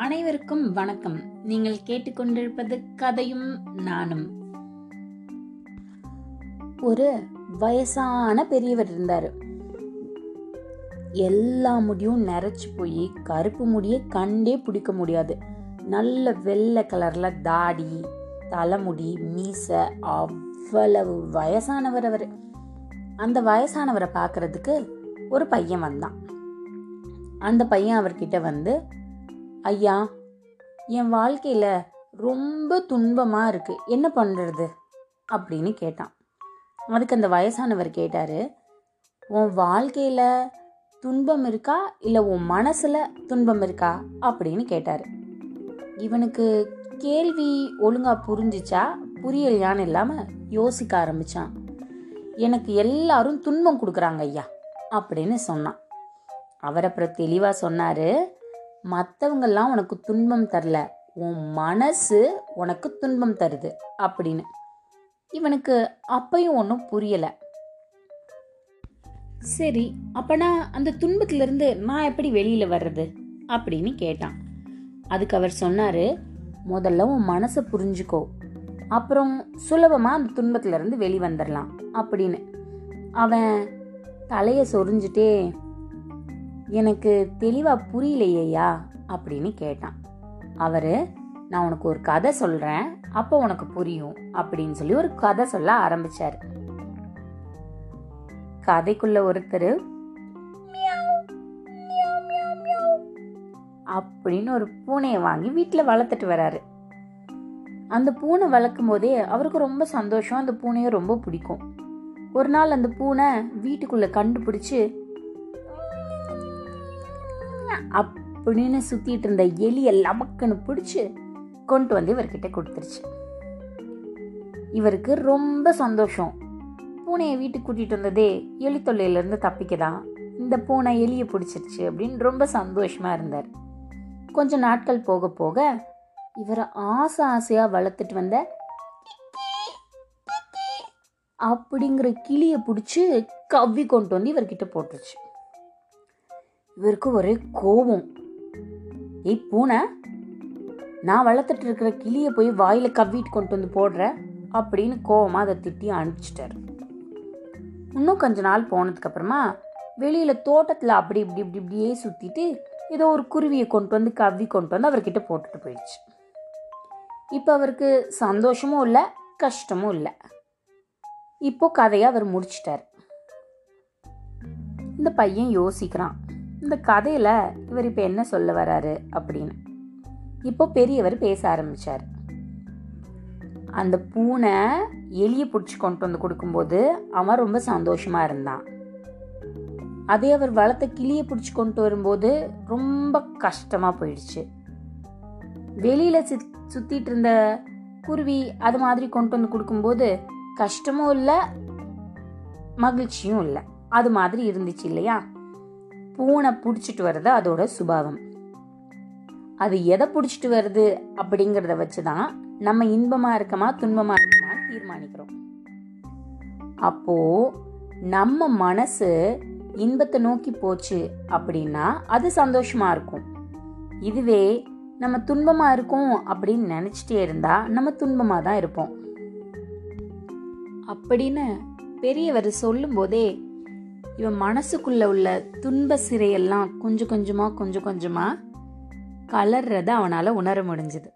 அனைவருக்கும் வணக்கம். நீங்கள் கேட்டுக்கொண்டிருப்பது கதையும் நானும். ஒரு வயசான பெரியவர் இருந்தார். எல்லா முடியும் நரைச்சு போய் கருப்பு முடியை கண்டே பிடிக்க முடியாது. நல்ல வெள்ளை கலர்ல தாடி தலைமுடி மீசை அவ்வளவு வயசானவர் அவர். அந்த வயசானவரை பார்க்கறதுக்கு ஒரு பையன் வந்தான். அந்த பையன் அவர்கிட்ட வந்து ஐயா என் வாழ்க்கையில் ரொம்ப துன்பமாக இருக்கு. என்ன பண்ணுறது அப்படின்னு கேட்டான். அதுக்கு அந்த வயசானவர் கேட்டார் உன் வாழ்க்கையில் துன்பம் இருக்கா? இல்லை உன் மனசில் துன்பம் இருக்கா? அப்படின்னு கேட்டார். இவனுக்கு கேள்வி ஒழுங்காக புரிஞ்சிச்சா? புரியலையான்னு இல்லாமல் யோசிக்க ஆரம்பித்தான் எனக்கு எல்லாரும் துன்பம் கொடுக்குறாங்க ஐயா அப்படின்னு சொன்னான். அவர் அப்புறம் தெளிவாக சொன்னார் மற்றவங்கெல்லாம் உனக்கு துன்பம் தரல. உன் மனசு உனக்கு துன்பம் தருது அப்படின்னு. இவனுக்கு அப்பையும் ஒன்றும் புரியலை. சரி அப்பனா அந்த துன்பத்திலிருந்து நான் எப்படி வெளியில் வர்றது? அப்படின்னு கேட்டான். அதுக்கு அவர் சொன்னாரு முதல்ல உன் மனசை புரிஞ்சுக்கோ. அப்புறம் சுலபமாக அந்த துன்பத்திலிருந்து வெளிவந்துடலாம் அப்படின்னு. அவன் தலையை சொரிஞ்சிட்டே எனக்கு தெளிவாக புரியலையா அப்படின்னு கேட்டான். அவர் நான் உனக்கு ஒரு கதை சொல்கிறேன் அப்போ உனக்கு புரியும் அப்படின்னு சொல்லி ஒரு கதை சொல்ல ஆரம்பித்தார் கதைக்குள்ள ஒருத்தர் அப்படின்னு ஒரு பூனையை வாங்கி வீட்டில் வளர்த்துட்டு வராரு. அந்த பூனை வளர்க்கும் போதே அவருக்கு ரொம்ப சந்தோஷம் அந்த பூனையை ரொம்ப பிடிக்கும். ஒரு நாள் அந்த பூனை வீட்டுக்குள்ளே கண்டுபிடிச்சி அப்படின்னு சுத்திட்டு இருந்த எலிய லமக்குன்னு பிடிச்சு கொண்டு வந்து இவர்கிட்ட கொடுத்துருச்சு. இவருக்கு ரொம்ப சந்தோஷம். பூனையை வீட்டுக்கு கூட்டிட்டு வந்ததே எலி தொல்லையிலேருந்து தப்பிக்கதான் இந்த பூனை எலியை பிடிச்சிருச்சு அப்படின்னு ரொம்ப சந்தோஷமா இருந்தார். கொஞ்ச நாட்கள் போக போக இவரை ஆசை ஆசையா வளர்த்துட்டு வந்த அப்படிங்கிற கிளியை பிடிச்சி கவ்வி கொண்டு வந்து இவர்கிட்ட போட்டுருச்சு. இவருக்கு ஒரே கோபம். ஏய் பூனை நான் வளர்த்துட்டு இருக்கிற கிளியை போய் வாயில கவ்விட்டு கொண்டு வந்து போடுற? அப்படின்னு கோவமாக அதை திட்டி அனுப்பிச்சிட்டாரு. இன்னும் கொஞ்ச நாள் போனதுக்கு அப்புறமா வெளியில தோட்டத்துல அப்படி இப்படி இப்படி இப்படியே சுத்திட்டு ஏதோ ஒரு குருவியை கொண்டு வந்து கவ்வி கொண்டு வந்து அவர்கிட்ட போட்டுட்டு போயிடுச்சு. இப்போ அவருக்கு சந்தோஷமும் இல்லை கஷ்டமும் இல்லை. இப்போ கதையை அவர் முடிச்சிட்டார். இந்த பையன் யோசிக்கிறான். இந்த கதையில் இவர் இப்போ என்ன சொல்ல வராரு அப்படின்னு. இப்போ பெரியவர் பேச ஆரம்பிச்சார். அந்த பூனை எலியை பிடிச்சி கொண்டு வந்து கொடுக்கும்போது அவன் ரொம்ப சந்தோஷமாக இருந்தான். அதே அவர் வளர்த்த கிளியை பிடிச்சி கொண்டு வரும்போது ரொம்ப கஷ்டமாக போயிடுச்சு. வெளியில் சுத்- சுற்றிட்டு இருந்த குருவி அது மாதிரி கொண்டு வந்து கொடுக்கும்போது கஷ்டமும் இல்லை மகிழ்ச்சியும் இல்லை. அது மாதிரி இருந்துச்சு இல்லையா? பூனை பிடிச்சிட்டு வர்றது அதோட சுபாவம். அது எதை பிடிச்சிட்டு வருது அப்படிங்கிறத வச்சு தான் நம்ம இன்பமாக இருக்கமா துன்பமாக இருக்கமா தீர்மானிக்கிறோம். அப்போது நம்ம மனசு இன்பத்தை நோக்கி போச்சு அப்படின்னா அது சந்தோஷமாக இருக்கும். இதுவே நம்ம துன்பமாக இருக்கோம் அப்படின்னு நினச்சிட்டே இருந்தால் நம்ம துன்பமாக தான் இருப்போம். அப்படின்னு பெரியவர் சொல்லும்போதே இவன் மனசுக்குள்ள உள்ள துன்ப சிறையெல்லாம் கொஞ்சம் கொஞ்சமா கொஞ்சம் கொஞ்சமா கலர்றத அவனால உணர முடிஞ்சது.